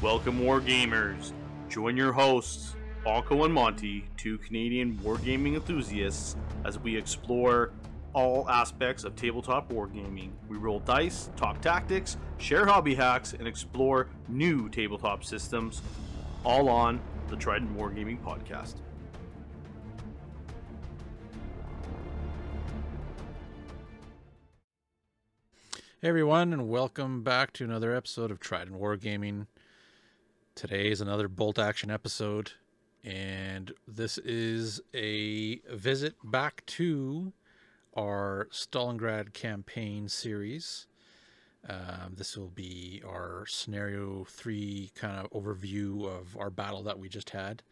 Welcome, Wargamers. Join your hosts, Balko and Monty, two Canadian wargaming enthusiasts, as we explore all aspects of tabletop wargaming. We roll dice, talk tactics, share hobby hacks, and explore new tabletop systems, all on the Trident Wargaming Podcast. Hey everyone, and welcome back to another episode of Trident Wargaming. Today is another bolt action episode, and this is a visit back to our Stalingrad campaign series. Um, this will be our scenario three kind of overview of our battle that we just had.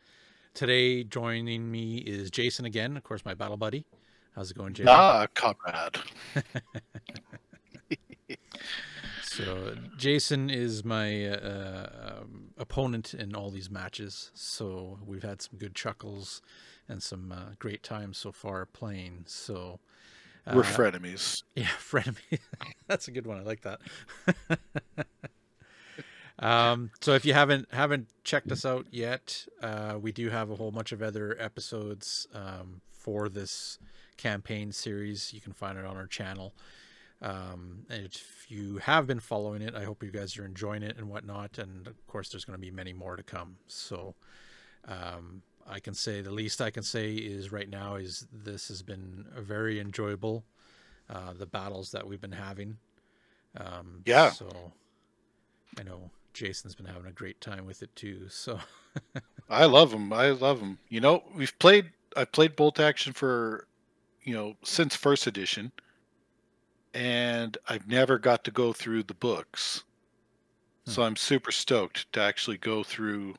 Today, joining me is Jason again, of course, my battle buddy. How's it going, Jason? Ah, comrade. So Jason is my uh, um, opponent in all these matches. So we've had some good chuckles and some uh, great times so far playing. So We're uh, frenemies. Yeah, frenemy. That's a good one. I like that. um, so if you haven't haven't checked us out yet, uh, we do have a whole bunch of other episodes um, for this campaign series. You can find it on our channel. Um, if you have been following it, I hope you guys are enjoying it and whatnot. And of course, there's going to be many more to come. So um, I can say the least I can say is right now is this has been very enjoyable. Uh, the battles that we've been having. Um, Yeah. So I know Jason's been having a great time with it too. So I love them. I love them. You know, we've played. I've played Bolt Action for, you know, since first edition, and I've never got to go through the books. Hmm. So I'm super stoked to actually go through.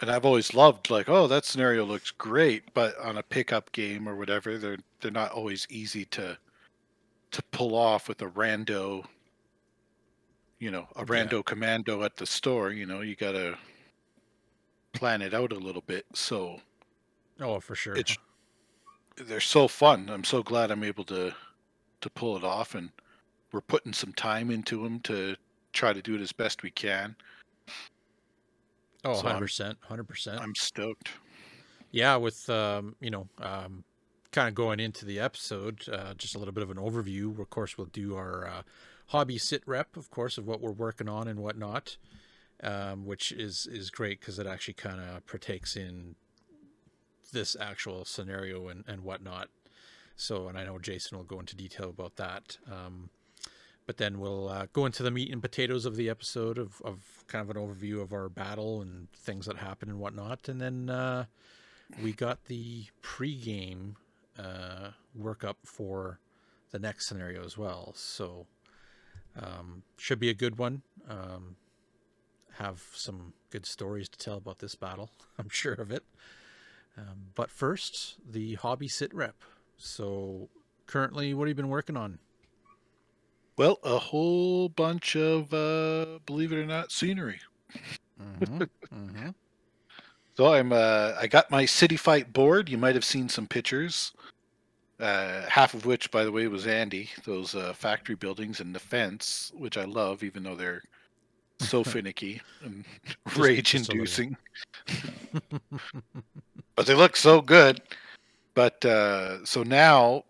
And I've always loved like, oh, that scenario looks great, but on a pickup game or whatever, they're they're not always easy to to pull off with a rando. You know, a Yeah. rando commando at the store. You know, you gotta plan it out a little bit. So oh, for sure. it's they're so fun. I'm so glad I'm able to to pull it off, and we're putting some time into them to try to do it as best we can. oh, so 100%. 100%. I'm stoked. yeah with um, you know um, kind of going into the episode uh, just a little bit of an overview of course we'll do our uh, hobby sit rep of course of what we're working on and whatnot um, which is is great because it actually kind of partakes in this actual scenario and, and whatnot so and i know jason will go into detail about that um, but then we'll uh, go into the meat and potatoes of the episode of, of kind of an overview of our battle and things that happened and whatnot and then uh, we got the pre-game uh, workup for the next scenario as well. So um, should be a good one. Um, have some good stories to tell about this battle. I'm sure of it. Um, but first, the hobby sit rep. So currently, what have you been working on? Well, a whole bunch of uh, believe it or not scenery. Mm-hmm, mm-hmm. So I'm uh, I got my city fight board. You might have seen some pictures. Uh, half of which, by the way, was Andy. Those uh, factory buildings and the fence, which I love, even though they're so finicky and rage just a little. inducing. but they look so good. But uh, so now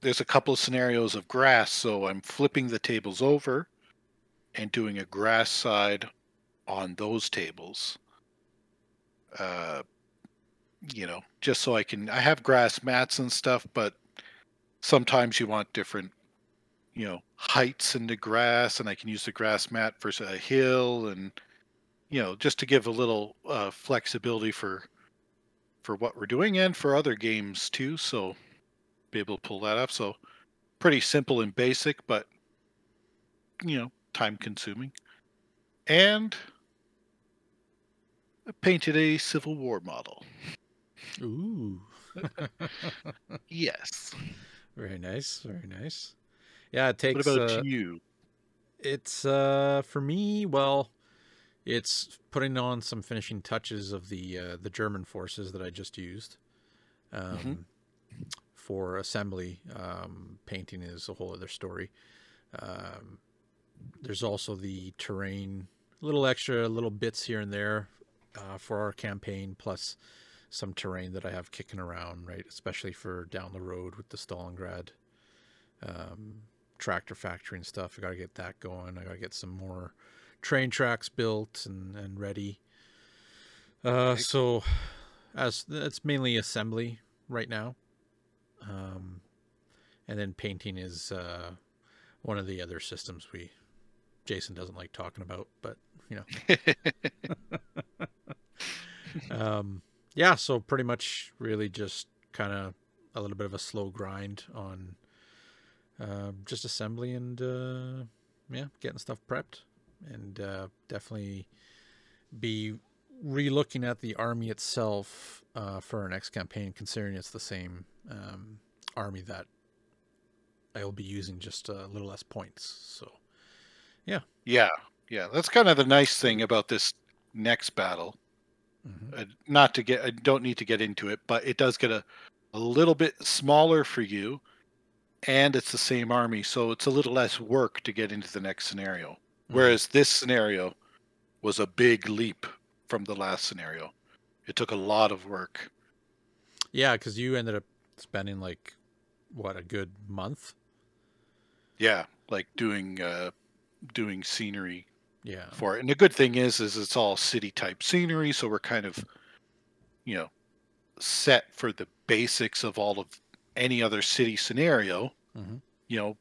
there's a couple of scenarios of grass. So I'm flipping the tables over and doing a grass side on those tables. Uh, you know, just so I can. I have grass mats and stuff, but sometimes you want different, you know, heights in the grass, and I can use the grass mat versus a hill, and you know, just to give a little uh, flexibility for for what we're doing and for other games too. So be able to pull that up. So pretty simple and basic, but you know, time consuming. And I painted a Civil War model. Ooh. Yes. very nice. Very nice. Yeah, it takes. what about uh, you? It's uh for me, well, it's putting on some finishing touches of the uh, the German forces that I just used. Um, For assembly, um, painting is a whole other story. Um, there's also the terrain little extra little bits here and there uh, for our campaign, plus some terrain that I have kicking around, right? Especially for down the road with the Stalingrad um, tractor factory and stuff. I got to get that going. I got to get some more train tracks built and, and ready. Uh, so as it's mainly assembly right now. Um, and then painting is uh, one of the other systems we Jason doesn't like talking about, but you know, um, yeah. So pretty much, really, just kind of a little bit of a slow grind on uh, just assembly and uh, yeah, getting stuff prepped, and uh, definitely be re-looking at the army itself uh, for our next campaign, considering it's the same um, army that I will be using just a little less points. So yeah, yeah. Yeah. That's kind of the nice thing about this next battle. mhm. Uh, not to get, I don't need to get into it, but it does get a, a little bit smaller for you, and it's the same army, so it's a little less work to get into the next scenario. Whereas this scenario was a big leap from the last scenario. It took a lot of work. yeah, because you ended up spending like what a good month. Yeah, like doing uh, doing scenery Yeah, for it. And the good thing is, is it's all city type scenery, so we're kind of, you know, set for the basics of all of any other city scenario. Mhm. You know,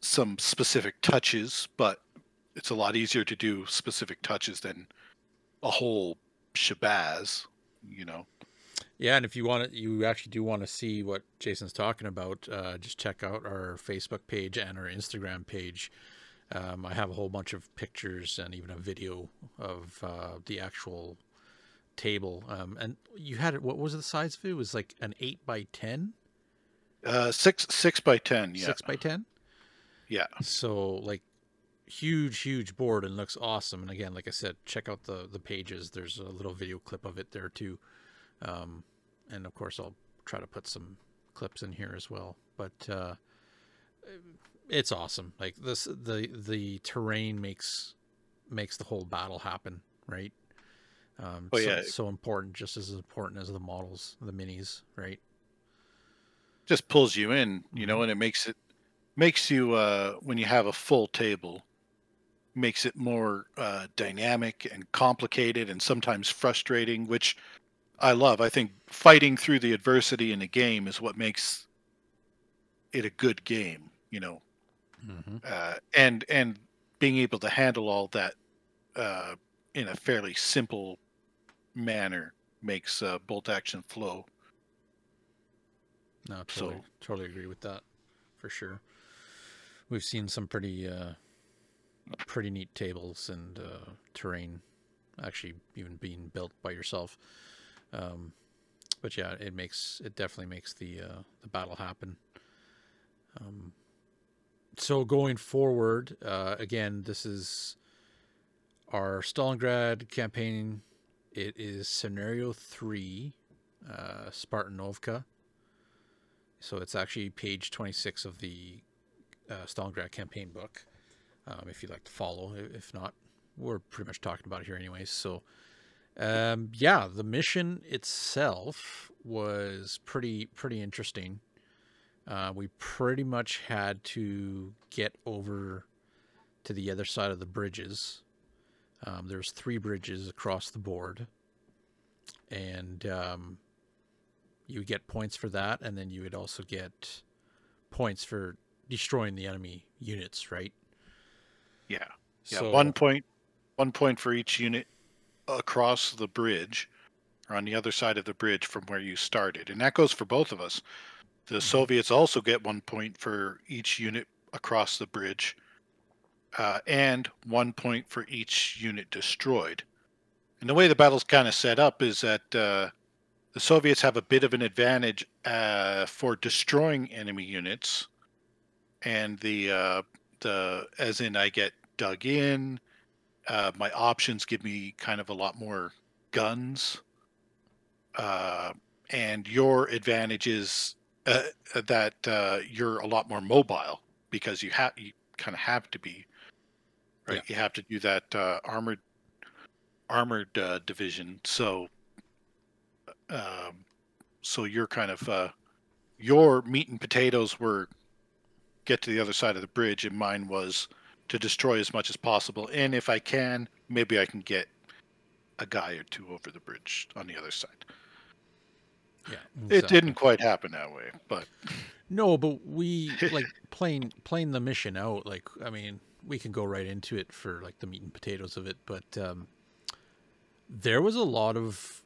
some specific touches, but it's a lot easier to do specific touches than a whole shabazz. You know. yeah. And if you want to, you actually do want to see what Jason's talking about, uh, just check out our Facebook page and our Instagram page. Um, I have a whole bunch of pictures and even a video of uh, the actual table. Um, and you had it. What was the size of it? It was like an eight by ten, Uh, six six by ten. Yeah, six by ten. yeah. So like huge, huge board and looks awesome. And again, like I said, check out the the pages. There's a little video clip of it there too. Um, and of course, I'll try to put some clips in here as well. But uh, it's awesome. Like this, the the terrain makes makes the whole battle happen, right? Um, Oh, so, yeah. so important, just as important as the models, the minis, right? just pulls you in, you know, and it makes it makes you uh, when you have a full table, makes it more uh, dynamic and complicated and sometimes frustrating, which I love. I think fighting through the adversity in a game is what makes it a good game, you know, Mm-hmm. uh, and and being able to handle all that uh, in a fairly simple manner makes uh, bolt action flow. No, totally, So- totally agree with that, for sure. We've seen some pretty, uh, pretty neat tables and uh, terrain, actually even being built by yourself. Um, but yeah, it makes it definitely makes the uh, the battle happen. Um, so going forward, uh, again, this is our Stalingrad campaign. It is scenario three, uh, Spartanovka. So it's actually page 26 of the uh, Stalingrad campaign book. Um, if you'd like to follow, if not, we're pretty much talking about it here anyways. So, um, yeah, the mission itself was pretty pretty interesting. Uh, we pretty much had to get over to the other side of the bridges. Um, there's three bridges across the board, and um, you get points for that, and then you would also get points for destroying the enemy units, right? Yeah. Yeah, So- one point, one point for each unit across the bridge, or on the other side of the bridge from where you started, and that goes for both of us. The Mhm. Soviets also get one point for each unit across the bridge, uh, and one point for each unit destroyed. And the way the battle's kind of set up is that uh, the Soviets have a bit of an advantage uh, for destroying enemy units, and the uh, the as in I get dug in. Uh, my options give me kind of a lot more guns, uh, and your advantage is uh, that uh, you're a lot more mobile because you have you kind of have to be, right? Yeah. You have to do that uh, armored armored uh, division. So, um, so you're kind of uh, your meat and potatoes were get to the other side of the bridge, and mine was to destroy as much as possible. And if I can, maybe I can get a guy or two over the bridge on the other side. Yeah, It didn't quite happen that way, but No, but we like playing playing the mission out. Like, I mean, we can go right into it for like the meat and potatoes of it, but um, there was a lot of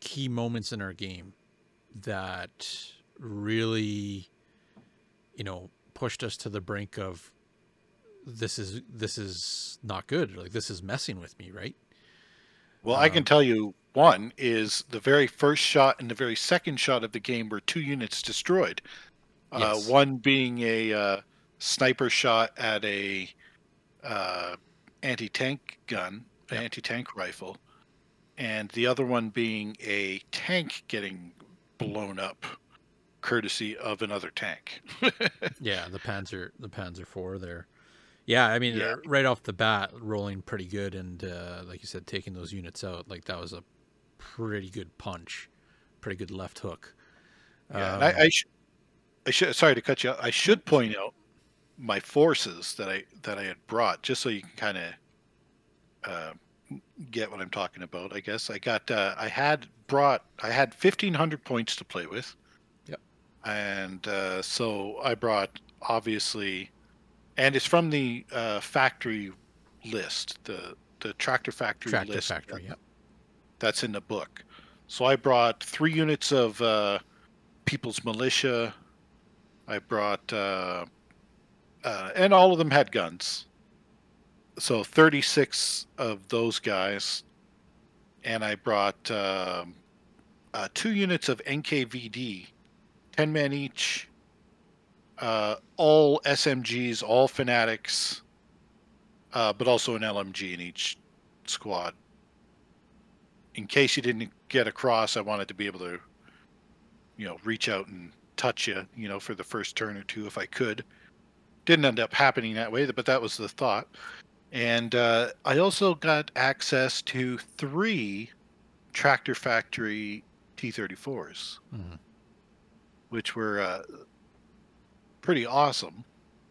key moments in our game that really, you know, pushed us to the brink of this is this is not good. Like, this is messing with me, right? Well, I can Um, tell you one is the very first shot and the very second shot of the game were two units destroyed. Yes. Uh, one being a uh, sniper shot at a uh, anti-tank gun, an Yep. anti-tank rifle, and the other one being a tank getting blown up, courtesy of another tank. Yeah, the Panzer the Panzer Four there. Yeah, I mean, Yeah. uh, right off the bat, rolling pretty good, and uh, like you said, taking those units out, like that was a pretty good punch, pretty good left hook. Yeah, Um, I, I, sh- I should. Sorry to cut you. out. I should point out my forces that I that I had brought, just so you can kind of uh, get what I'm talking about. I guess I got. Uh, I had brought. I had 1,500 points to play with. Yep. And uh, so I brought obviously, and it's from the uh, factory list, the the tractor factory Tractor list Factory. Yep. that's in the book. So I brought three units of uh, People's Militia. I brought, uh, uh, and all of them had guns. So 36 of those guys. And I brought um uh, two units of NKVD, 10 men each, uh, all SMGs, all fanatics, uh, but also an LMG in each squad in case you didn't get across, I wanted to be able to, you know, reach out and touch you, you know, for the first turn or two if I could. Didn't end up happening that way, but that was the thought. And uh, I also got access to three Tractor Factory T34s, Mhm. which were uh, pretty awesome.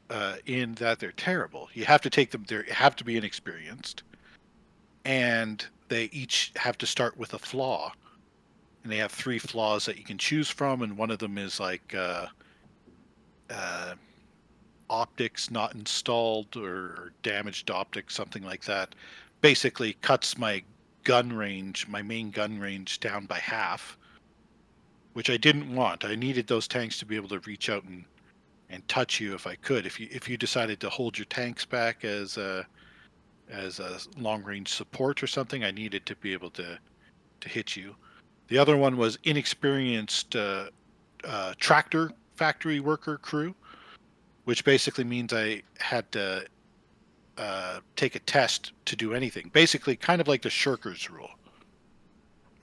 Uh, in that they're terrible. You have to take them. They have to be inexperienced, and they each have to start with a flaw and they have three flaws that you can choose from and one of them is like uh, uh, optics not installed or, or damaged optics something like that basically cuts my gun range my main gun range down by half which i didn't want i needed those tanks to be able to reach out and and touch you if i could if you if you decided to hold your tanks back as a as a long range support or something, I needed to be able to to hit you. The other one was inexperienced uh, uh, tractor factory worker crew, which basically means I had to uh, take a test to do anything. Basically, kind of like the shirkers rule. Uh,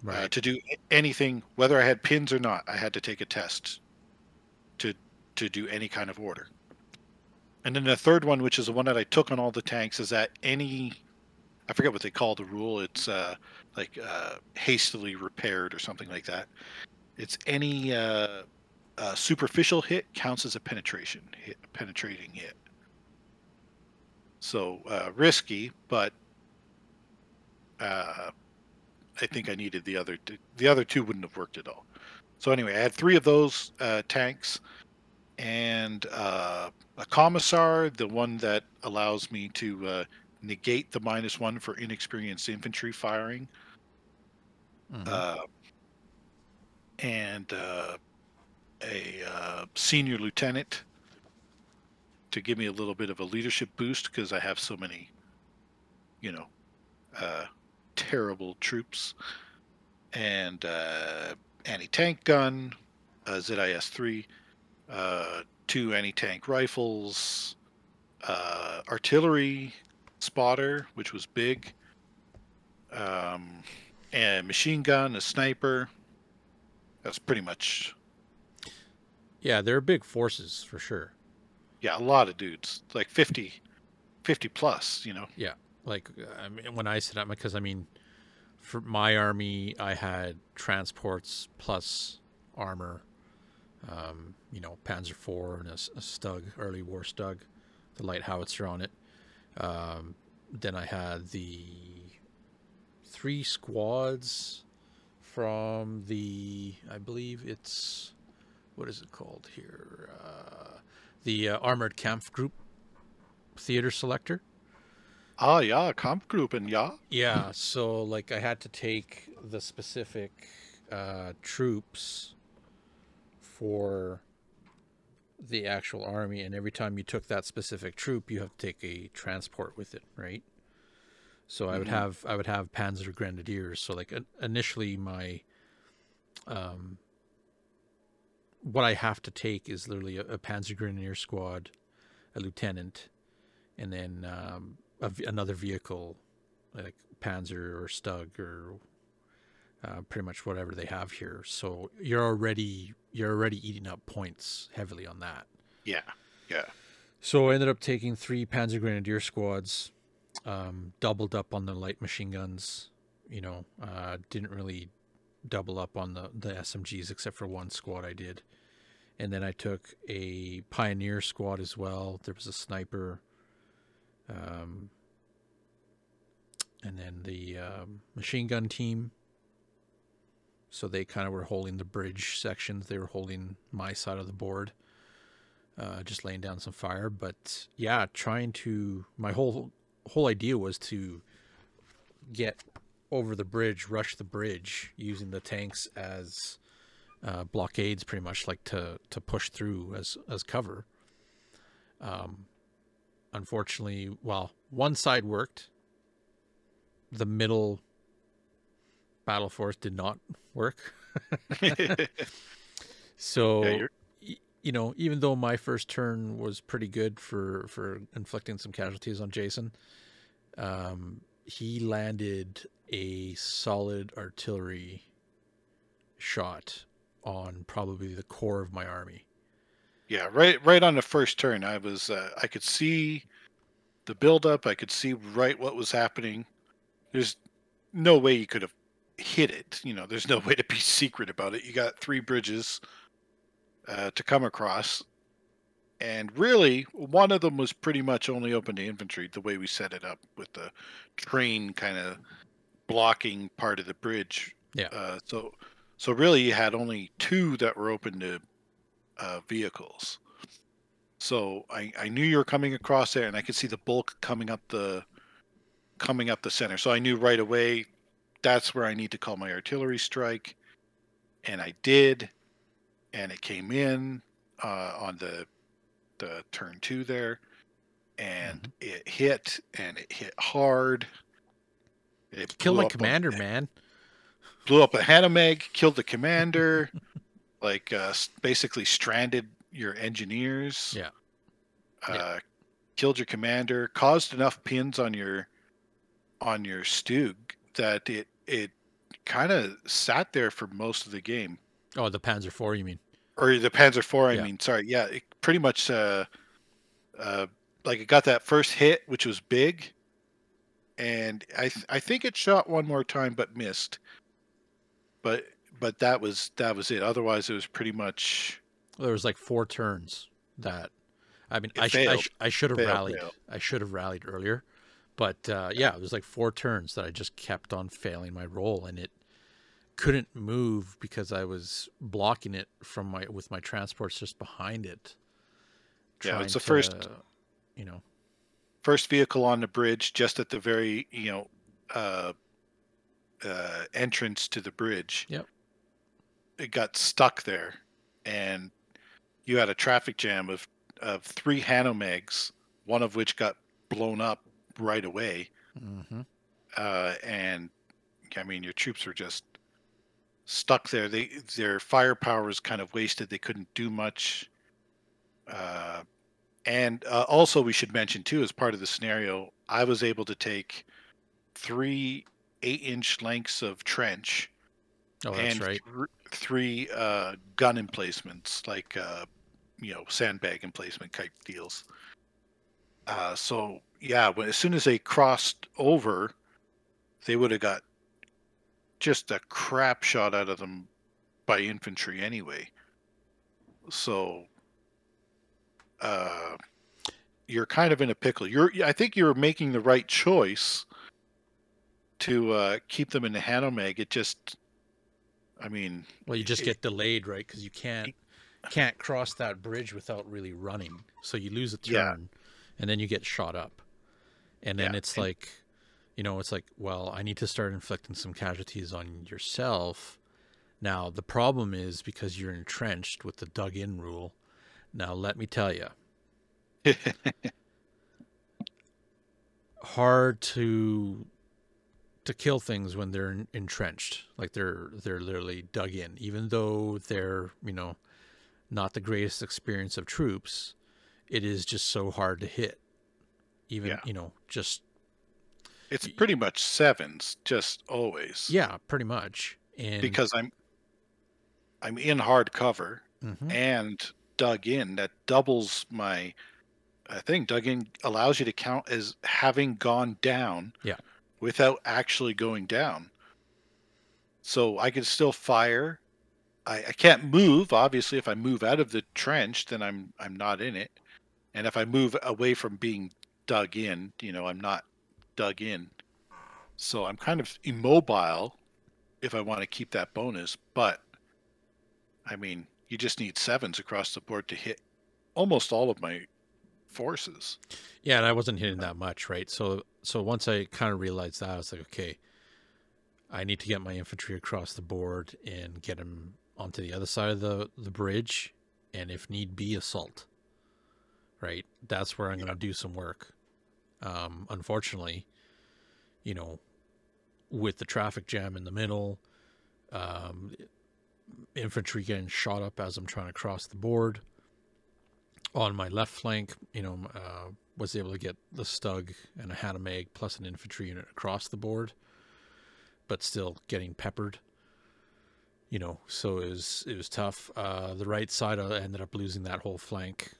Right. to do anything, whether I had pins or not, I had to take a test to to do any kind of order. And then the third one, which is the one that I took on all the tanks, is that any I forget what they call the rule. It's uh, like uh, hastily repaired or something like that. It's any uh, uh, superficial hit counts as a penetration hit, penetrating hit. So uh, risky, but uh, I think I needed the other. Two. The other two wouldn't have worked at all. So anyway, I had three of those uh, tanks and uh, a commissar, the one that allows me to uh, negate the minus one for inexperienced infantry firing, Mhm. uh, and uh, a uh, senior lieutenant to give me a little bit of a leadership boost because I have so many, you know, uh, terrible troops, and uh, anti-tank gun, uh, ZIS three uh, two anti-tank rifles, uh, artillery spotter, which was big, um, and machine gun, a sniper. That's pretty much yeah, they're big forces for sure. yeah, a lot of dudes, like 50, 50 plus, you know. Yeah. Like I mean, when I set up because I mean, for my army, I had transports plus armor. Um, you know, Panzer IV and a Stug, early war Stug, the light howitzer on it. Um, then I had the three squads from the, I believe it's, what is it called here? Uh, the uh, Armored Kampf Group Theater Selector. Ah, yeah, Kampfgruppen, yeah. Yeah, so like I had to take the specific uh, troops for the actual army, and every time you took that specific troop, you have to take a transport with it, right? So I would Mhm. have I would have Panzer Grenadiers. So like in- initially, my um, what I have to take is literally a, a Panzer Grenadier squad, a lieutenant, and then um, a another vehicle, like Panzer or Stug or uh, pretty much whatever they have here. So you're already you're already eating up points heavily on that. Yeah, yeah. So I ended up taking three Panzer Grenadier squads, um, doubled up on the light machine guns. You know, uh, didn't really double up on the the SMGs except for one squad I did, and then I took a Pioneer squad as well. There was a sniper, um, and then the um, machine gun team. So they kind of were holding the bridge sections. They were holding my side of the board uh, just laying down some fire. But yeah, trying to my whole whole idea was to get over the bridge, rush the bridge using the tanks as uh, blockades, pretty much like to to push through as as cover. Um, unfortunately, well, one side worked. The middle battle force did not work. So Yeah, y- you know, even though my first turn was pretty good for for inflicting some casualties on Jason, um, he landed a solid artillery shot on probably the core of my army. Yeah, right right on the first turn, I was uh, I could see the buildup. I could see right what was happening. There's no way you could have hit it. You know, there's no way to be secret about it. You got three bridges uh, to come across, and really, one of them was pretty much only open to infantry. The way we set it up with the train kind of blocking part of the bridge. Yeah. Uh, so, so really, you had only two that were open to uh, vehicles. So I, I knew you were coming across there, and I could see the bulk coming up the coming up the center. So I knew right away that's where I need to call my artillery strike, and I did, and it came in uh, on the the turn two there, and it hit, and it hit hard. It Kill blew the up a- commander, man. blew up a Hanomag, killed the commander, like uh, basically stranded your engineers. Yeah. Uh, Yeah. Killed your commander, caused enough pins on your on your Stug that it it kind of sat there for most of the game. Oh, the Panzer IV, you mean? Or the Panzer IV, I Yeah. mean, sorry, yeah, it pretty much uh, uh, like it got that first hit, which was big, and I th- I think it shot one more time but missed. But but that was that was it. Otherwise, it was pretty much Well, there was like four turns that. I mean, I, sh- I, sh- I should have rallied. failed. I should have rallied earlier, but uh, yeah, it was like four turns that I just kept on failing my roll, and it couldn't move because I was blocking it from my with my transports just behind it. Yeah, it's the first- You know, first vehicle on the bridge, just at the very you know uh, uh, entrance to the bridge. Yep. It got stuck there, and you had a traffic jam of of three Hanomags, one of which got blown up right away. hmm uh, and I mean your troops were just stuck there. They their firepower was kind of wasted. They couldn't do much. Uh, and uh, also, we should mention too, as part of the scenario, I was able to take three eight-inch lengths of trench oh, that's and right. thr- three uh, gun emplacements, like uh, you know sandbag emplacement type deals. Uh, so yeah, when as soon as they crossed over, they would have got just a crap shot out of them by infantry anyway. So uh, you're kind of in a pickle. You're I think you're making the right choice to uh, keep them in the Hanomag. It just, I mean, Well, you just it- get delayed, right? Because you can't can't cross that bridge without really running. So you lose a turn, Yeah. and then you get shot up, and then Yeah, it's and- like, you know, it's like, well, I need to start inflicting some casualties on yourself. Now the problem is because you're entrenched with the dug-in rule. Now let me tell you, hard to to kill things when they're entrenched like they're they're literally dug in even though they're you know not the greatest experience of troops it is just so hard to hit even Yeah. you know just it's pretty much sevens, just always. yeah pretty much and because I'm I'm in hard cover Mhm. and dug in. That doubles my I think dug in allows you to count as having gone down Yeah. without actually going down. So I can still fire. I, I can't move. Obviously, if I move out of the trench, then I'm I'm not in it. And if I move away from being dug in, you know, I'm not dug in. So I'm kind of immobile if I want to keep that bonus. But I mean, you just need sevens across the board to hit almost all of my forces. Yeah, and I wasn't hitting that much, right? So so once I kind of realized that, I was like, okay, I need to get my infantry across the board and get them onto the other side of the the bridge, and if need be, assault. Right, that's where I'm going to do some work. Um, unfortunately, you know, with the traffic jam in the middle, um, infantry getting shot up as I'm trying to cross the board on my left flank, you know, uh, was able to get the Stug and a Hanomag plus an infantry unit across the board, but still getting peppered. You know, so it was it was tough. Uh, the right side, I ended up losing that whole flank.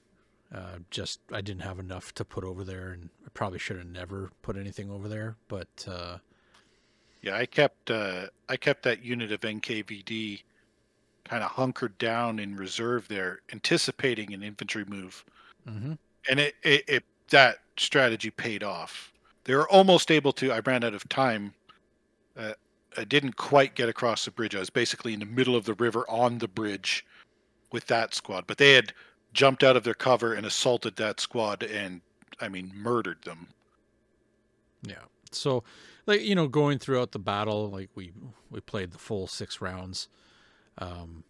Uh, just I didn't have enough to put over there, and probably should have never put anything over there. But uh, Yeah, I kept uh, I kept that unit of NKVD kind of hunkered down in reserve there, anticipating an infantry move, mhm. and it, it, it that strategy paid off. They were almost able to. I ran out of time. Uh, I didn't quite get across the bridge. I was basically in the middle of the river on the bridge with that squad, but they had jumped out of their cover and assaulted that squad, and I mean murdered them. Yeah. So, like you know, going throughout the battle, like we we played the full six rounds, um,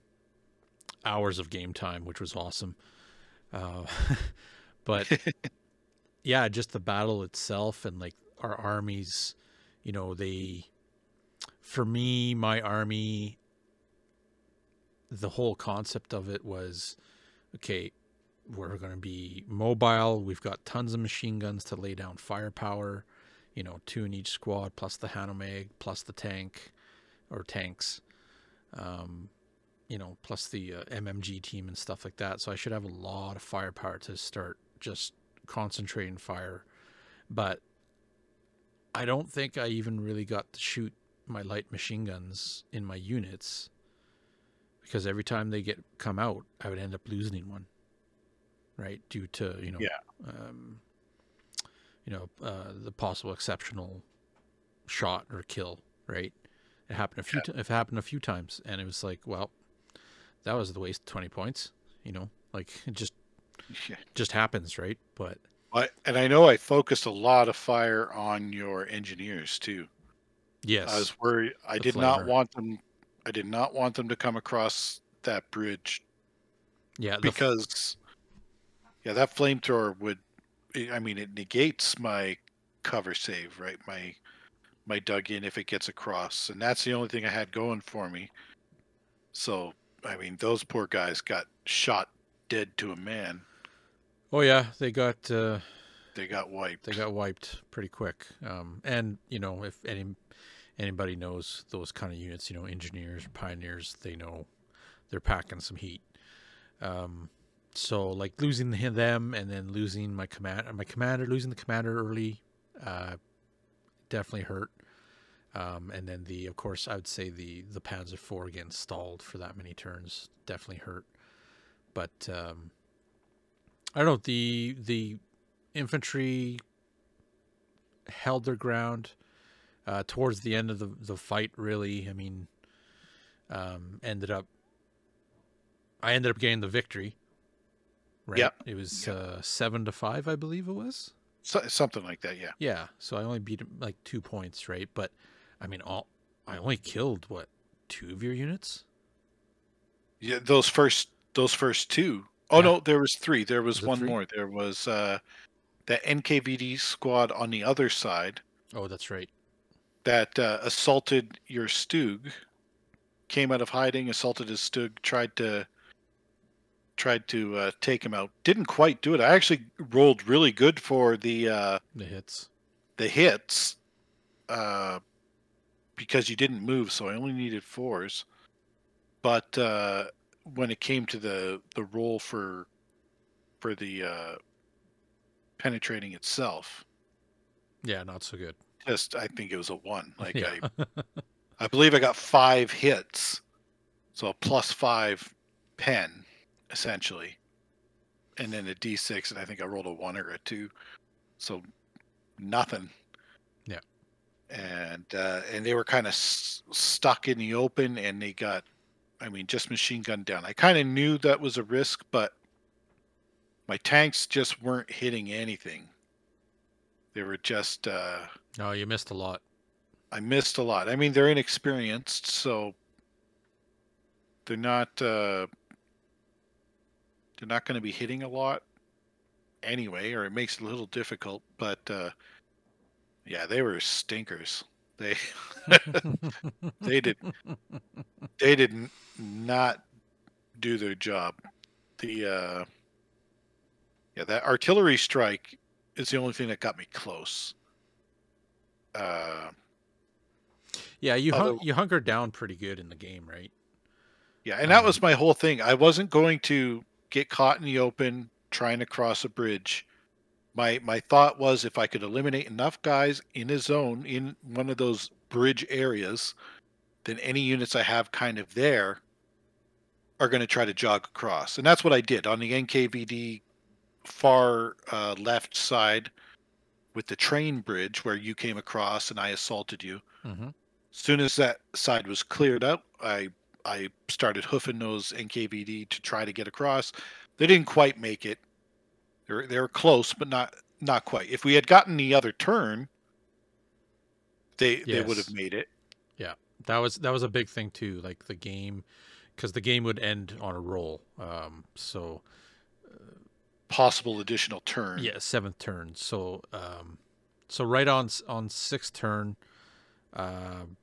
hours of game time, which was awesome. Uh, but yeah, just the battle itself and like our armies, you know, they. For me, my army. The whole concept of it was, okay, we're going to be mobile. We've got tons of machine guns to lay down firepower you know, two in each squad, plus the Hanomag, plus the tank or tanks, um, you know, plus the uh, MMG team and stuff like that. So I should have a lot of firepower to start just concentrating fire. But I don't think I even really got to shoot my light machine guns in my units because every time they get come out, I would end up losing one, right? Due to you know, Yeah. um, you know, uh, the possible exceptional shot or kill, right? It happened a few. T- it happened a few times, and it was like, well, that was the waste of twenty points. You know, like it just Yeah. just happens, right? But I, and I know I focused a lot of fire on your engineers too. yes, I was worried. I did not want them. I did not want them to come across that bridge yeah, because, yeah, that flamethrower would. I mean, it negates my cover save, right? My my dug in if it gets across, and that's the only thing I had going for me. So, I mean, those poor guys got shot dead to a man. oh yeah, they got uh, They got wiped. they got wiped pretty quick. Um, and you know, if any anybody knows those kind of units, you know, engineers, pioneers, they know they're packing some heat. Um, so like losing them and then losing my command, my commander, losing the commander early, uh, definitely hurt. Um, and then the, of course, I would say the the Panzer 4 again stalled for that many turns, definitely hurt. But um, I don't know the the infantry held their ground uh, towards the end of the the fight. Really, I mean, um, ended up I ended up getting the victory. Right. Yep. It was Yep. uh, seven to five, I believe it was. So, something like that. Yeah. Yeah. So I only beat him like two points, right? But I mean, all I only killed what two of your units. Yeah. Those first those first two. Oh Yeah. no, there was three. There was, Was one more. There was uh, the NKVD squad on the other side Oh, that's right. that uh, assaulted your Stug. Came out of hiding, assaulted his Stug, tried to tried to uh, take him out. Didn't quite do it. I actually rolled really good for the uh, The hits. the hits uh, because you didn't move, so I only needed fours. But uh, when it came to the the roll for for the uh, penetrating itself, Yeah, not so good. just I think it was a one. Like yeah. I, I believe I got five hits, so a plus five pen essentially, and then a D six, and I think I rolled a one or a two, so nothing. Yeah. And uh, and they were kind of s- stuck in the open, and they got, I mean, just machine gunned down. I kind of knew that was a risk, but my tanks just weren't hitting anything. They were just. Uh, no, you missed a lot. I missed a lot. I mean, they're inexperienced, so they're not uh, they're not going to be hitting a lot anyway, or it makes it a little difficult. But uh, yeah, they were stinkers. They they did they did not do their job. The uh, yeah, that artillery strike is the only thing that got me close. Uh, yeah, you Although- hung, you hunkered down pretty good in the game, right? Yeah, and that was Um, my whole thing. I wasn't going to get caught in the open trying to cross a bridge. My my thought was if I could eliminate enough guys in a zone in one of those bridge areas, then any units I have kind of there are going to try to jog across. And that's what I did on the NKVD far uh, left side with the train bridge where you came across and I assaulted you Mm-hmm. soon as that side was cleared up, I I started hoofing those NKVD to try to get across. They didn't quite make it. They were, they were close, but not not quite. If we had gotten the other turn, they they would have made it. Yeah, that was that was a big thing too. Like the game, because the game would end on a roll. Um, so Possible additional turn. yeah, seventh turn. So um, so right on on sixth turn, um,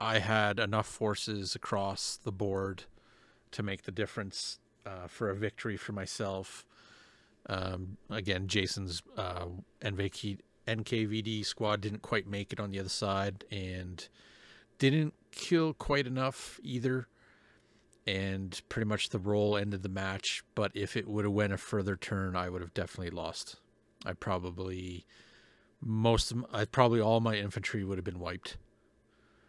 I had enough forces across the board to make the difference uh, for a victory for myself. Um, again, Jason's uh, NVK, NKVD squad didn't quite make it on the other side and didn't kill quite enough either. And pretty much the roll ended the match. But if it would have went a further turn, I would have definitely lost. I probably most of I probably all my infantry would have been wiped.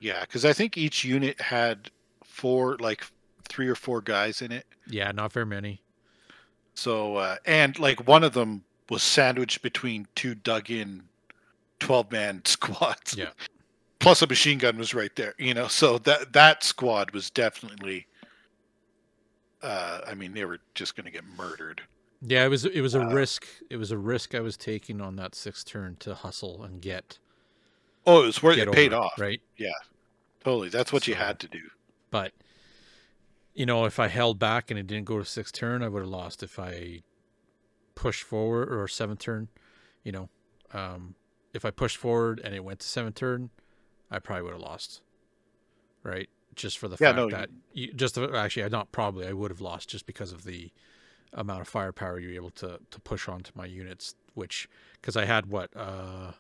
Yeah, because I think each unit had four, like three or four guys in it. Yeah, not very many. So uh, and like one of them was sandwiched between two dug-in twelve-man squads. Yeah. Plus a machine gun was right there, you know. So that that squad was definitely. Uh, I mean, they were just going to get murdered. Yeah, it was it was a Uh, risk. It was a risk I was taking on that sixth turn to hustle and get Oh, it was worth it. Paid over, off. right? Totally. That's what you had to do. But you know, if I held back and it didn't go to sixth turn, I would have lost. If I pushed forward or seventh turn, you know, um, if I pushed forward and it went to seventh turn, I probably would have lost. Right? Just for the Yeah, fact no, that you, just the, actually, I not probably I would have lost just because of the amount of firepower you're able to to push onto my units. Which because I had what uh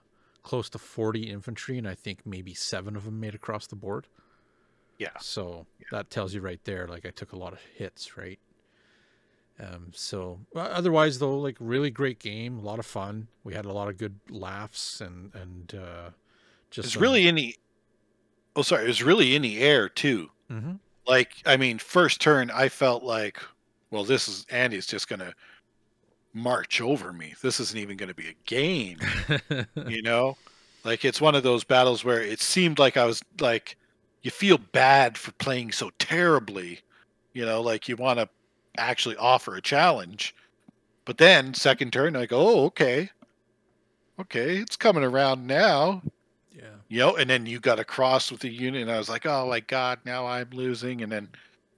close to 40 infantry and I think maybe seven of them made across the board. Yeah. So that tells you right there, like I took a lot of hits, right? Um, so otherwise though, like really great game, a lot of fun. We had a lot of good laughs and and uh, just It's some- really in the. Oh, sorry. It was really in the air too. Mm-hmm. Like, I mean, first turn, I felt like, well, this is Andy's just gonna march over me. This isn't even gonna be a game. you know like it's one of those battles where it seemed like i was like you feel bad for playing so terribly you know like you want to actually offer a challenge but then second turn i go oh okay okay it's coming around now yeah. you know and then you got a cross with the unit and i was like oh my god now i'm losing and then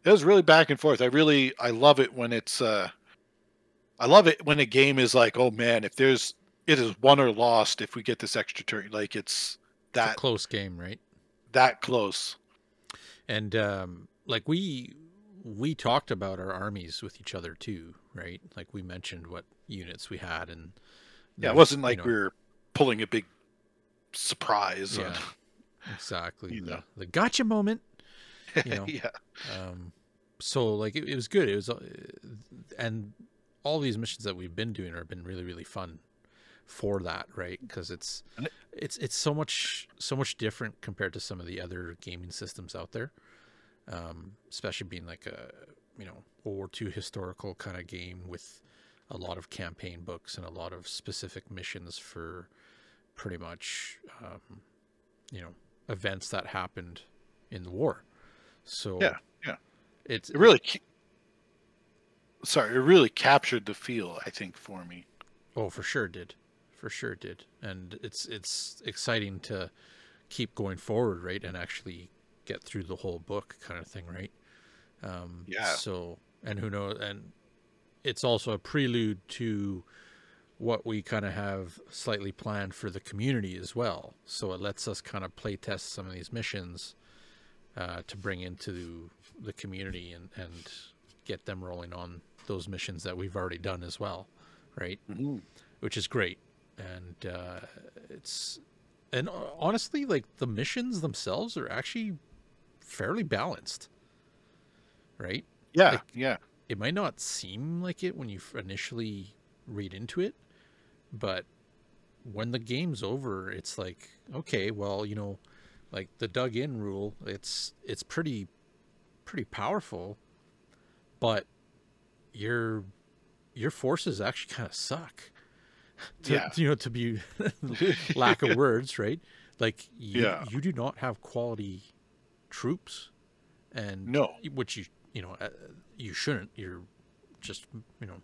it was really back and forth i really i love it when it's uh i love it when a game is like oh man if there's it is won or lost if we get this extra turn like it's It's that close game, right? that close And um, like we we talked about our armies with each other too, right? Like we mentioned what units we had, and yeah it wasn't you like know, we were pulling a big surprise on- exactly you the, know. the gotcha moment. you know. yeah Um, so like it, it was good. It was, uh, and all these missions that we've been doing have been really really fun for that, right? Because it's it- it's it's so much so much different compared to some of the other gaming systems out there. Um, especially being like a you know World War II historical kind of game with a lot of campaign books and a lot of specific missions for pretty much um, you know events that happened in the war. So Yeah, yeah. it's it really ca- sorry it really captured the feel i think for me Oh, for sure it did. For sure it did. And it's it's exciting to keep going forward, right? And actually get through the whole book kind of thing, right? Um Yeah. so and who knows and it's also a prelude to what we kind of have slightly planned for the community as well. So it lets us kind of play test some of these missions uh, to bring into the community and, and get them rolling on those missions that we've already done as well, right? which is great. And uh, it's and honestly, like the missions themselves are actually fairly balanced, right? yeah Like- yeah It might not seem like it when you initially read into it, but when the game's over, it's like okay, well, you know, like the dug in rule, it's it's pretty pretty powerful, but your your forces actually kind of suck. To, Yeah. you know to be lack of words right? Like you, Yeah. you do not have quality troops and no. which you you know uh, you shouldn't. You're just you know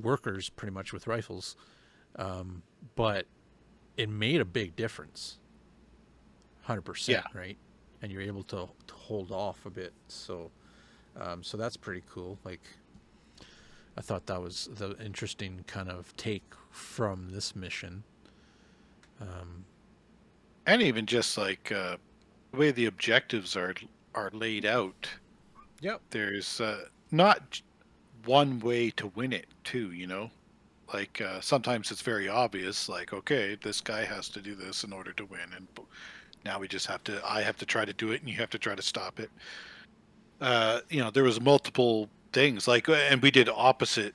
workers pretty much with rifles. Um, but it made a big difference. 100% Yeah. right? And you're able to, to hold off a bit. So um, so that's pretty cool. Like i thought that was the interesting kind of take from this mission. Um, and even just like uh, the way the objectives are are laid out. Yep. There's uh, not one way to win it too you know? Like uh, sometimes it's very obvious like okay this guy has to do this in order to win and now we just have to i have to try to do it and you have to try to stop it. Uh, you know there was multiple things like uh, and we did opposite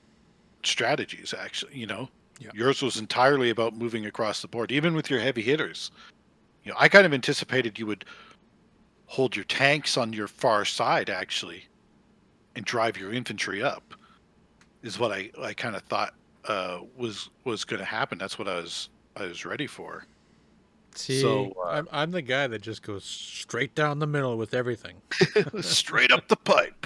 strategies actually you know? Yeah. yours was entirely about moving across the board even with your heavy hitters. You know i kind of anticipated you would hold your tanks on your far side actually and drive your infantry up is what i i kind of thought uh was was going to happen. That's what i was i was ready for. See So, uh, I'm, I'm the guy that just goes straight down the middle with everything. Straight up the pipe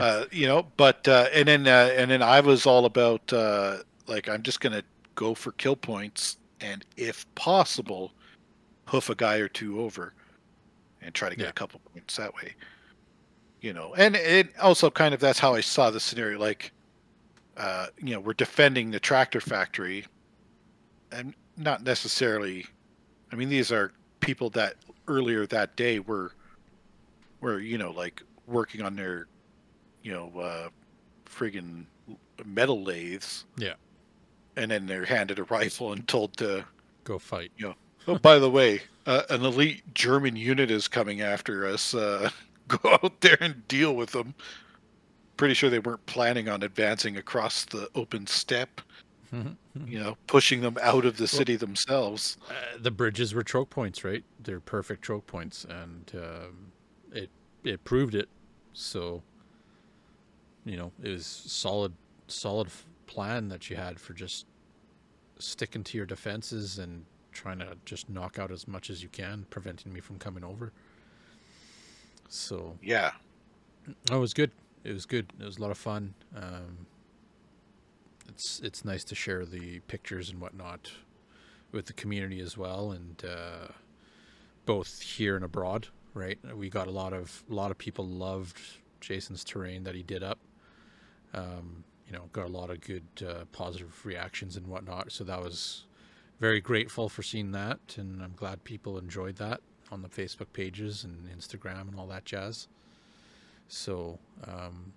uh you know but uh and then uh, and then i was all about uh like i'm just gonna go for kill points and if possible hoof a guy or two over and try to get Yeah. a couple points that way you know and it also kind of that's how i saw the scenario like uh you know we're defending the tractor factory and not necessarily i mean these are people that earlier that day were were you know like working on their you know uh friggin metal lathes Yeah. and then they're handed a rifle and told to go fight You oh by the way uh, an elite german unit is coming after us uh go out there and deal with them pretty sure they weren't planning on advancing across the open steppe. Mhm. You know, pushing them out of the city themselves. Uh, the bridges were choke points, right? They're perfect choke points, and um, it it proved it. So, you know, it was solid, solid plan that you had for just sticking to your defenses and trying to just knock out as much as you can, preventing me from coming over. So Yeah, Oh, it was good. It was good. It was a lot of fun. Um, it's it's nice to share the pictures and whatnot with the community as well, and uh, both here and abroad. Right, we got a lot of a lot of people loved Jason's terrain that he did up. Um, you know, got a lot of good uh, positive reactions and whatnot. So that was very grateful for seeing that, and I'm glad people enjoyed that on the Facebook pages and Instagram and all that jazz. So, um,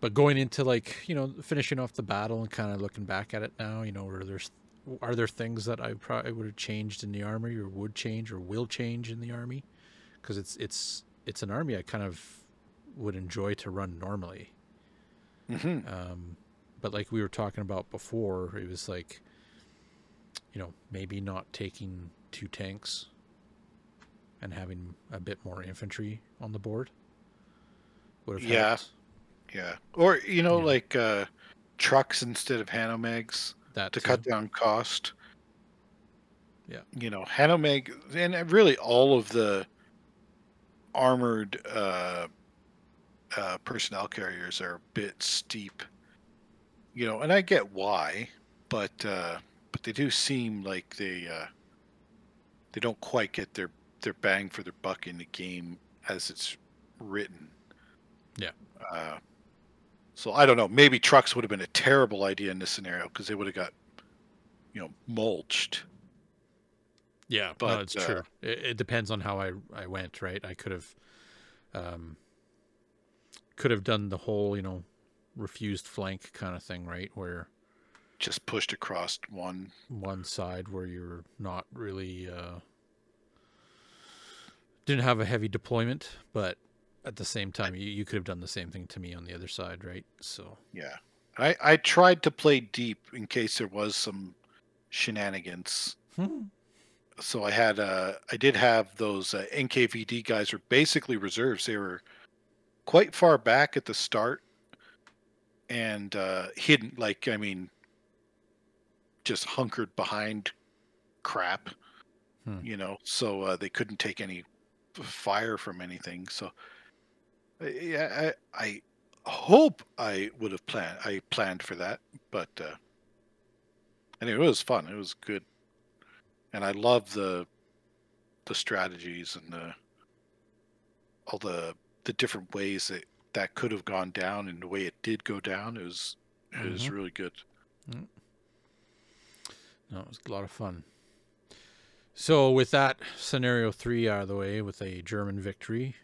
but going into like you know finishing off the battle and kind of looking back at it now, you know, are there are there things that I probably would have changed in the army, or would change, or will change in the army? Because it's it's it's an army I kind of would enjoy to run normally. Hmm Um, but like we were talking about before, it was like, you know, maybe not taking two tanks and having a bit more infantry on the board would have Yeah. helped. yeah. Or you know, Yeah. like uh, trucks instead of Hanomags That to too. cut down cost. Yeah. You know, Hanomag and really all of the armored uh, uh, personnel carriers are a bit steep. You know, and I get why, but uh, but they do seem like they uh, they don't quite get their their bang for their buck in the game as it's written. Yeah. Uh, so I don't know. Maybe trucks would have been a terrible idea in this scenario because they would have got, you know, mulched. Yeah, no, But, it's uh, true. It, it depends on how I I went. Right, I could have, um, could have done the whole you know, refused flank kind of thing, right, where Just pushed across one. one side where you're not really uh, didn't have a heavy deployment, but at the same time, you, you could have done the same thing to me on the other side, right? So Yeah. I, I tried to play deep in case there was some shenanigans. So I had uh I did have those uh, NKVD guys were basically reserves. They were quite far back at the start and uh hidden like I mean just hunkered behind crap. Hmm. You know, so uh, they couldn't take any fire from anything. So uh, yeah, I, I hope I would have planned I planned for that, but uh anyway, it was fun. It was good. And I love the the strategies and the all the the different ways that that could have gone down and the way it did go down. It was it was Mhm. really good. no, it was a lot of fun. So with that scenario three out of the way, with a German victory,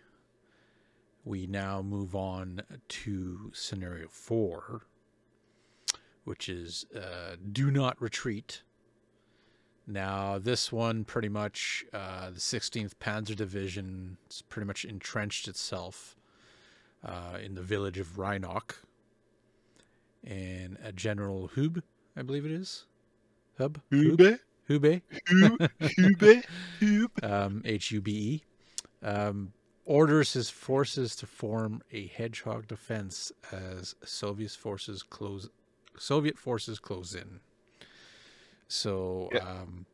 we now move on to scenario four, which is uh, do not retreat. Now, this one pretty much, uh, the 16th Panzer Division has pretty much entrenched itself uh, in the village of Rynok. And uh, General Hub, I believe it is. Hub? Hube? Hube? Hube, Hube. um, H U B E, um, orders his forces to form a hedgehog defense as Soviet forces close Soviet forces close in. So, Yeah. um,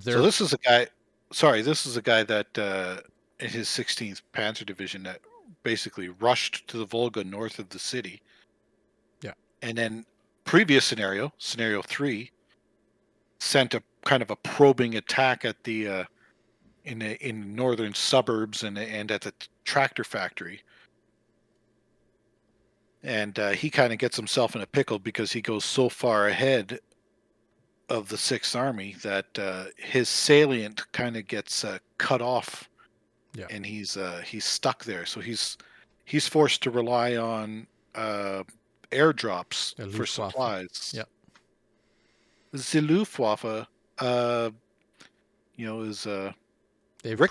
So this is a guy. Sorry, this is a guy that uh, in his 16th Panzer Division that basically rushed to the Volga north of the city. Yeah. And then previous scenario, scenario three, sent a kind of a probing attack at the uh, in the in northern suburbs and and at the tractor factory. And uh, he kind of gets himself in a pickle because he goes so far ahead of the Sixth Army that uh, his salient kind of gets uh, cut off, Yeah. and he's uh, he's stuck there. So he's he's forced to rely on uh, airdrops for supplies. Yep. The Luftwaffe, uh, you know, is uh, they've pro-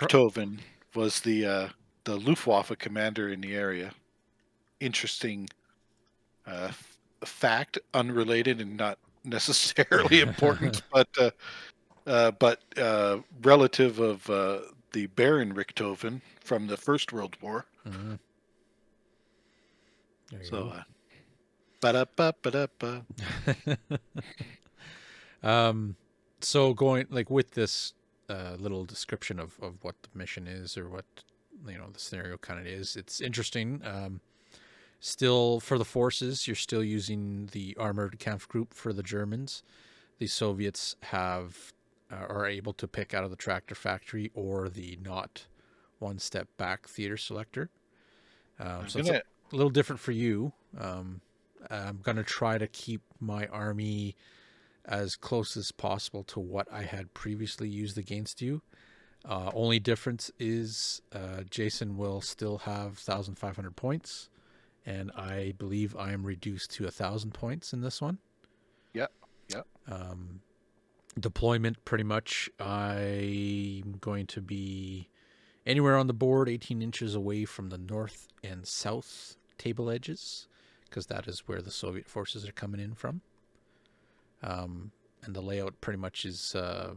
was the uh, the Luftwaffe commander in the area interesting uh, fact, unrelated and not necessarily important, but uh, uh, but uh, relative of uh, the Baron Richthofen from the First World War. Mhm. So, uh, um, so going like with this uh, little description of, of what the mission is or what you know the scenario kind of is, it's interesting. Um, still for the forces, you're still using the armored Kampfgruppe for the Germans. The Soviets have uh, are able to pick out of the tractor factory or the not one step back theater selector. Um, so it's a- gonna- a little different for you. Um, I'm going to try to keep my army as close as possible to what I had previously used against you. Uh, only difference is uh, Jason will still have 1,500 points, and I believe I am reduced to a 1,000 points in this one. Yep, yep. Um, deployment, pretty much, I'm going to be anywhere on the board 18 inches away from the north and south table edges because that is where the soviet forces are coming in from um, and the layout pretty much is uh,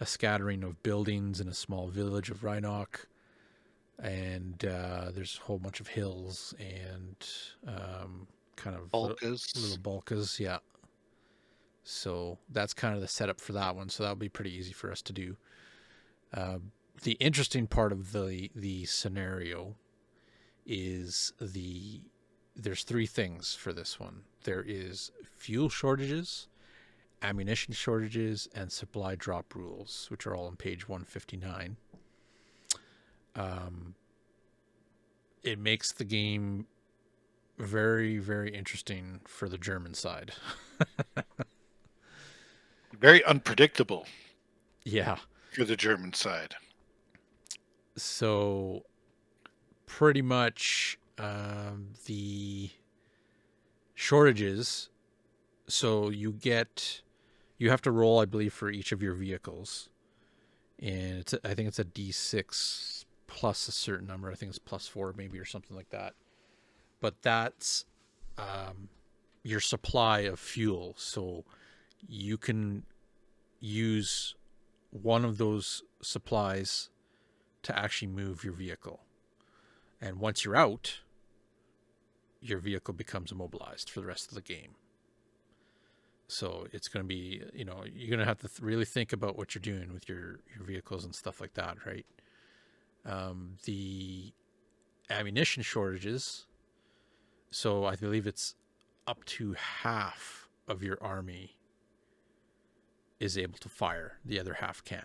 a scattering of buildings in a small village of Rynok. And uh, there's a whole bunch of hills and um, kind of little- little balkas, yeah. So that's kind of the setup for that one. So that'll be pretty easy for us to do. Uh, the interesting part of the the scenario is the there's three things for this one. There is fuel shortages, ammunition shortages, and supply drop rules, which are all on page 159. Um, it makes the game very very interesting for the German side. Very unpredictable yeah. for the German side. So pretty much um, the shortages. So you get you have to roll, I believe, for each of your vehicles, and it's I think it's a D six plus a certain number. I think it's plus four maybe or something like that. But that's um, your supply of fuel. So you can use one of those supplies to actually move your vehicle. And once you're out, your vehicle becomes immobilized for the rest of the game. So it's going to be, you know, you're going to have to th- really think about what you're doing with your, your vehicles and stuff like that, right? Um, the ammunition shortages. So I believe it's up to half of your army is able to fire, the other half can't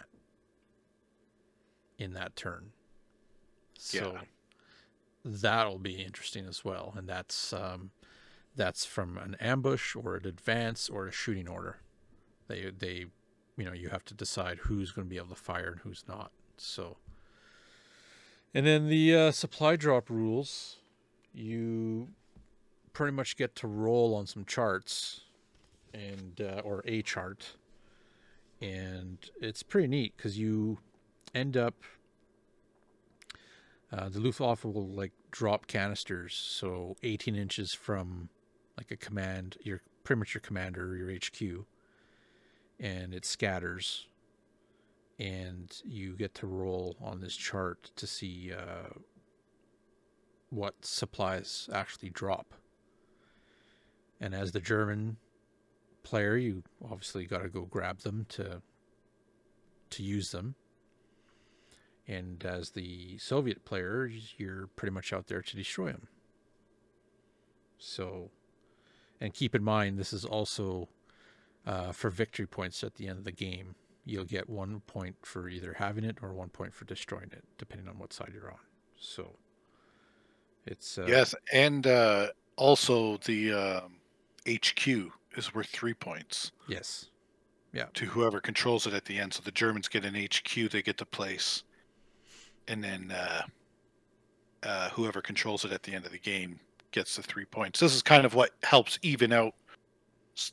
in that turn. So Yeah. that'll be interesting as well. And that's um, that's from an ambush or an advance or a shooting order. They they you know, you have to decide who's going to be able to fire and who's not. So and then the uh, supply drop rules, you pretty much get to roll on some charts and uh, or a chart. And it's pretty neat because you end up uh, the Luftwaffe will like drop canisters so 18 inches from like a command your pretty much your commander or your HQ and it scatters and you get to roll on this chart to see uh, what supplies actually drop and as the German player, you obviously got to go grab them to to use them. And as the Soviet player, you're pretty much out there to destroy them. So, and keep in mind, this is also uh, for victory points at the end of the game. You'll get one point for either having it or one point for destroying it, depending on what side you're on. So, it's uh, Yes, and uh, also the um, HQ is worth three points yes, yeah. to whoever controls it at the end. So the Germans get an HQ they get the place, and then uh, uh, whoever controls it at the end of the game gets the three points. This is kind of what helps even out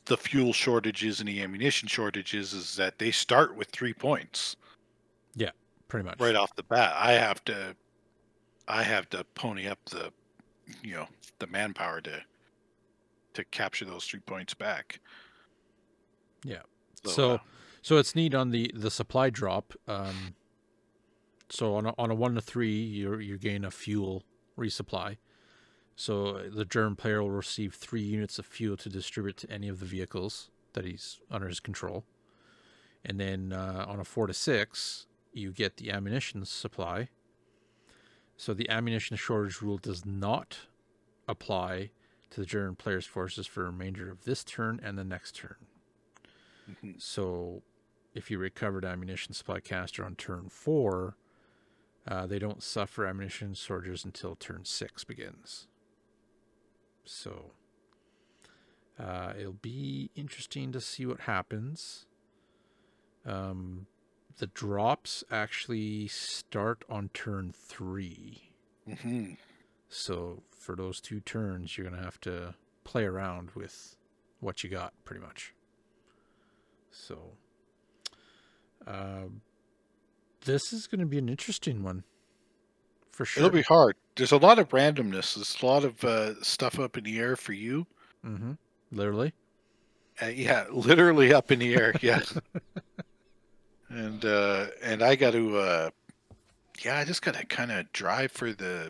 the fuel shortages and the ammunition shortages. Is that they start with three points Yeah, pretty much right off the bat. I have to, I have to pony up the, you know the manpower to to capture those three points back. Yeah. So, So, uh, so it's neat on the the supply drop. Um, so on a, on a one to three, you you gain a fuel resupply. So the German player will receive three units of fuel to distribute to any of the vehicles that he's under his control. And then uh, on a four to six, you get the ammunition supply. So the ammunition shortage rule does not apply to the German player's forces for the remainder of this turn and the next turn. mhm. So, if you recovered ammunition supply caster on turn four, uh, they don't suffer ammunition shortages until turn six begins. So, uh, it'll be interesting to see what happens. Um, the drops actually start on turn three. Mhm. So, for those two turns, you're going to have to play around with what you got, pretty much. So, um, this is going to be an interesting one, for sure. it'll be hard. There's a lot of randomness. There's a lot of uh, stuff up in the air for you. Mm-hmm. Literally. Uh, yeah, literally up in the air. Yeah. and uh and I got to uh yeah, I just got to kind of drive for the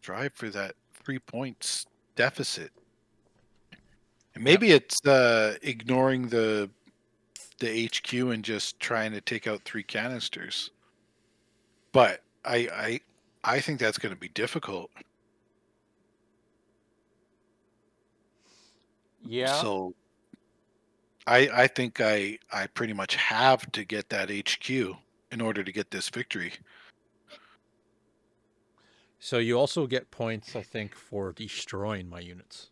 drive for that 3 points deficit. And maybe it's uh ignoring the the HQ and just trying to take out three canisters. But I I I think that's going to be difficult. Yeah. So I I think I I pretty much have to get that HQ in order to get this victory. So you also get points, I think, for destroying my units.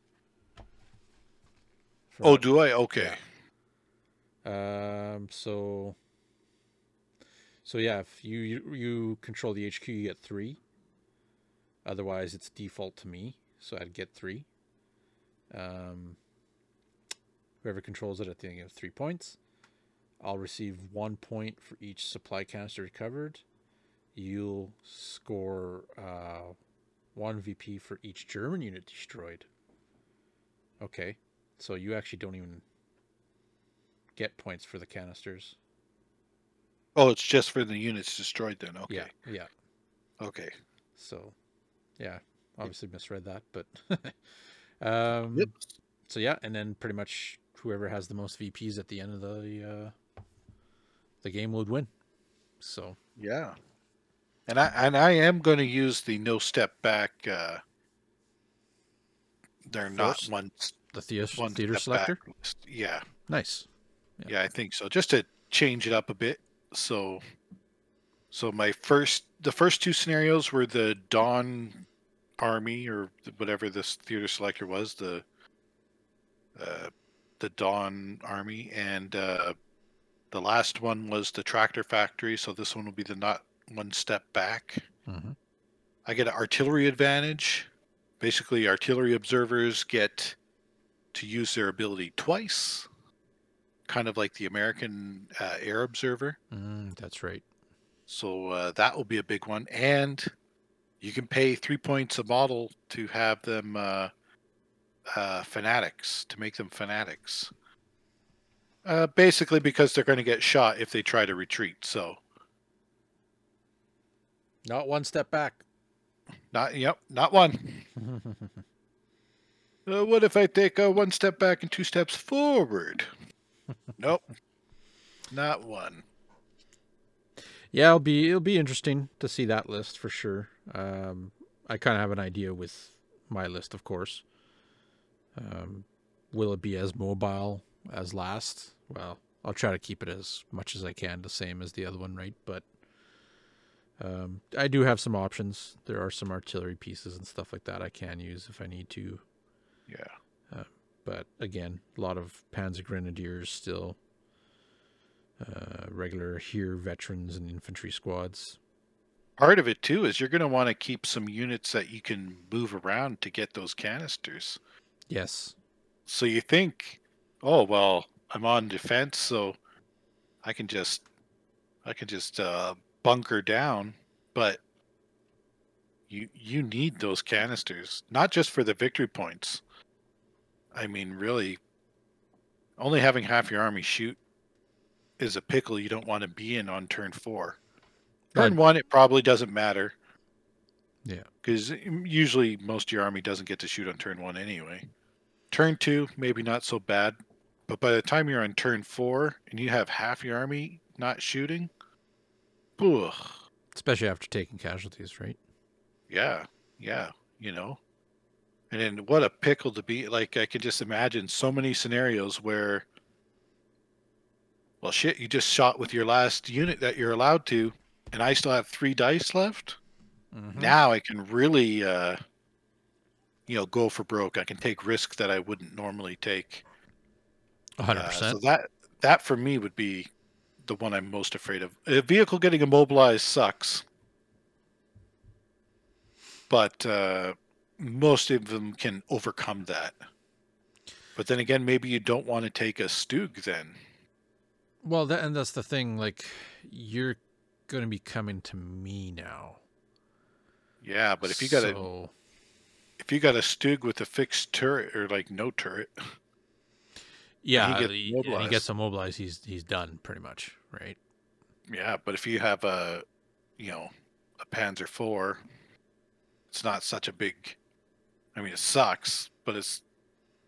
For- Oh, do I? Okay. Um. So. So yeah, if you you, control the HQ, you get three. Otherwise, it's default to me, so I'd get three. Um. Whoever controls it at the end gets three points. I'll receive one point for each supply canister recovered. You'll score uh, one VP for each German unit destroyed. Okay, so you actually don't even get points for the canisters. Oh, it's just for the units destroyed then. Okay. Yeah, yeah. Okay. So, yeah, obviously misread that, but um, Yep. so yeah, and then pretty much whoever has the most VPs at the end of the uh, the game would win. So Yeah. And I and I am going to use the no step back uh they're not First? one the theater, one theater selector. Yeah. nice. Yeah. Yeah, I think so. Just to change it up a bit. So so my first the first two scenarios were the Dawn army or whatever this theater selector was, the uh the Dawn army and uh the last one was the tractor factory, so this one will be the not one step back. hmm I get an artillery advantage. Basically, artillery observers get to use their ability twice, kind of like the American uh, air observer. Mm, that's right. So uh, that will be a big one. And you can pay three points a model to have them uh, uh, fanatics, to make them fanatics. Uh, basically, because they're going to get shot if they try to retreat. So, Not one step back. not, yep, not one. Uh, what if I take uh, one step back and two steps forward? Nope, not one. yeah, it'll be it'll be interesting to see that list for sure. Um, I kind of have an idea with my list, of course. Um, will it be as mobile as last? Well, I'll try to keep it as much as I can, the same as the other one, right? But um, I do have some options. There are some artillery pieces and stuff like that I can use if I need to. Yeah. But again, a lot of Panzer Grenadiers still. Uh, regular here veterans and infantry squads. Part of it too is you're going to want to keep some units that you can move around to get those canisters. Yes. So you think, oh well, I'm on defense, so I can just, I can just uh, bunker down. But You you need those canisters, not just for the victory points. I mean, really, only having half your army shoot is a pickle you don't want to be in on turn four. Turn Right. one, it probably doesn't matter Yeah. because usually most of your army doesn't get to shoot on turn one anyway. Turn two, maybe not so bad, but by the time you're on turn four and you have half your army not shooting, ugh, Especially after taking casualties, right? yeah, yeah, you know. And then what a pickle to be like. I can just imagine so many scenarios where, well, shit, you just shot with your last unit that you're allowed to, and I still have three dice left. Mhm. now I can really, uh, you know, go for broke. I can take risks that I wouldn't normally take. A hundred Uh, so that that for me would be the one I'm most afraid of. A vehicle getting immobilized sucks, but uh, most of them can overcome that. But then again, maybe you don't want to take a Stug then. Well, that and that's the thing. Like, you're going to be coming to me now. Yeah, but if you got a if you got a Stug with a fixed turret or like no turret, yeah, gets he, and he immobilized. gets immobilized. He's he's done pretty much, right? Yeah, but if you have a, you know, a Panzer IV, it's not such a big. I mean, it sucks, but it's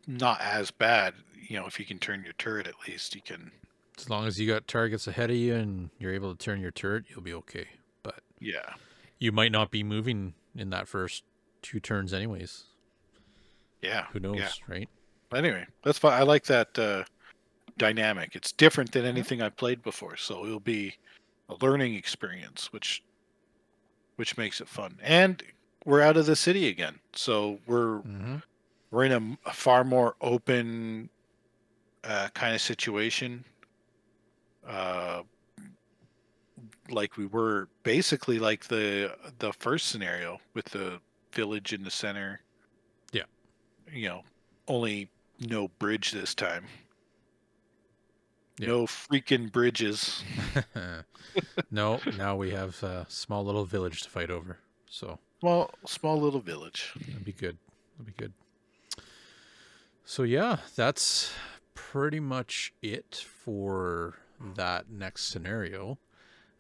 not as bad. You know, if you can turn your turret, at least you can. As long as you got targets ahead of you and you're able to turn your turret, you'll be okay. But Yeah, you might not be moving in that first two turns, anyways. yeah. Who knows, Yeah. right? But anyway, that's fine. I like that uh, dynamic. It's different than anything I've played before, so it'll be a learning experience, which which makes it fun. And we're out of the city again, so we're Mm-hmm. we're in a, a far more open uh, kind of situation uh, like we were basically like the the first scenario with the village in the center Yeah. you know only no bridge this time no freaking bridges no, now we have a small little village to fight over. So well small little village that'd be good. That'd be good. So yeah, that's pretty much it for that next scenario.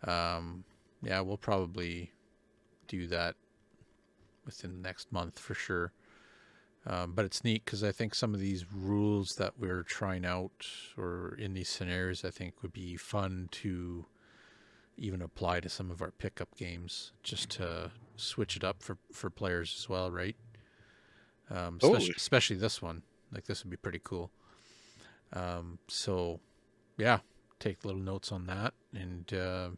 Um, yeah, we'll probably do that within the next month for sure. Um, but it's neat because I think some of these rules that we're trying out or in these scenarios, I think would be fun to even apply to some of our pickup games just to switch it up for, for players as well, right? Um, especially, especially this one. Like this would be pretty cool. Um, so, yeah, take little notes on that, and uh,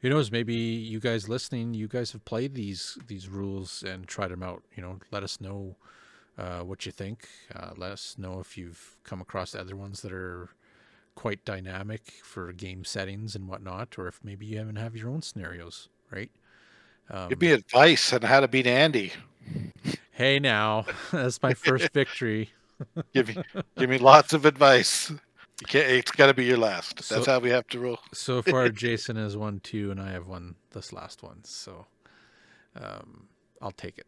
who knows? Maybe you guys listening, you guys have played these these rules and tried them out. You know, let us know uh, what you think. Uh, let us know if you've come across other ones that are quite dynamic for game settings and whatnot, or if maybe you even have your own scenarios, right? Um, give me advice on how to beat andy. Hey, now. That's my first victory. give me give me lots of advice. It's got to be your last. That's So- how we have to roll. so far jason has won two and i have won this last one. So um i'll take it.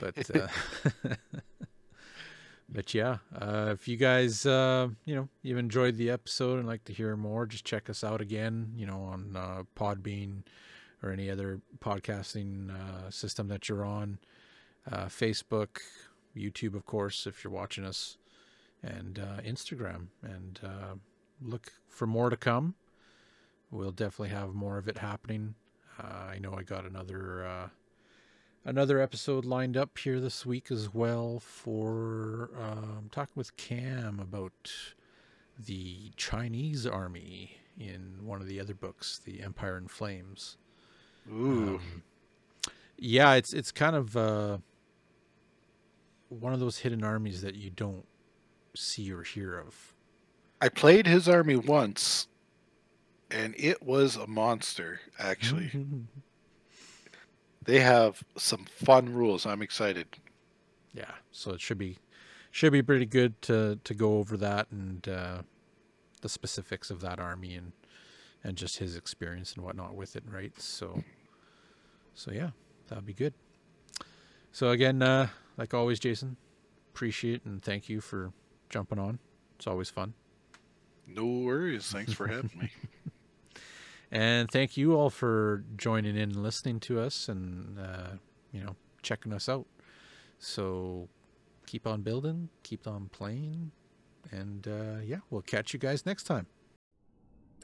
But uh but yeah uh if you guys uh you know you've enjoyed the episode and like to hear more just check us out again you know on uh podbean or any other podcasting uh system that you're on uh facebook youtube of course if you're watching us and uh instagram and uh look for more to come we'll definitely have more of it happening. Uh, I know I got another uh, another episode lined up here this week as well for um, talking with Cam about the Chinese army in one of the other books, The Empire in Flames. Ooh Um, yeah, it's it's kind of uh, one of those hidden armies that you don't see or hear of. I played his army once, and it was a monster. Actually, they have some fun rules. I'm excited. yeah so it should be should be pretty good to to go over that and uh the specifics of that army and and just his experience and whatnot with it right so so yeah that'd be good So again, uh, like always, Jason, appreciate and thank you for jumping on. It's always fun. No worries. Thanks for having me. And thank you all for joining in and listening to us and, uh, you know, checking us out. So keep on building, keep on playing, and uh, yeah, we'll catch you guys next time.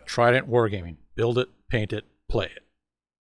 Trident Wargaming. Build it, paint it, play it.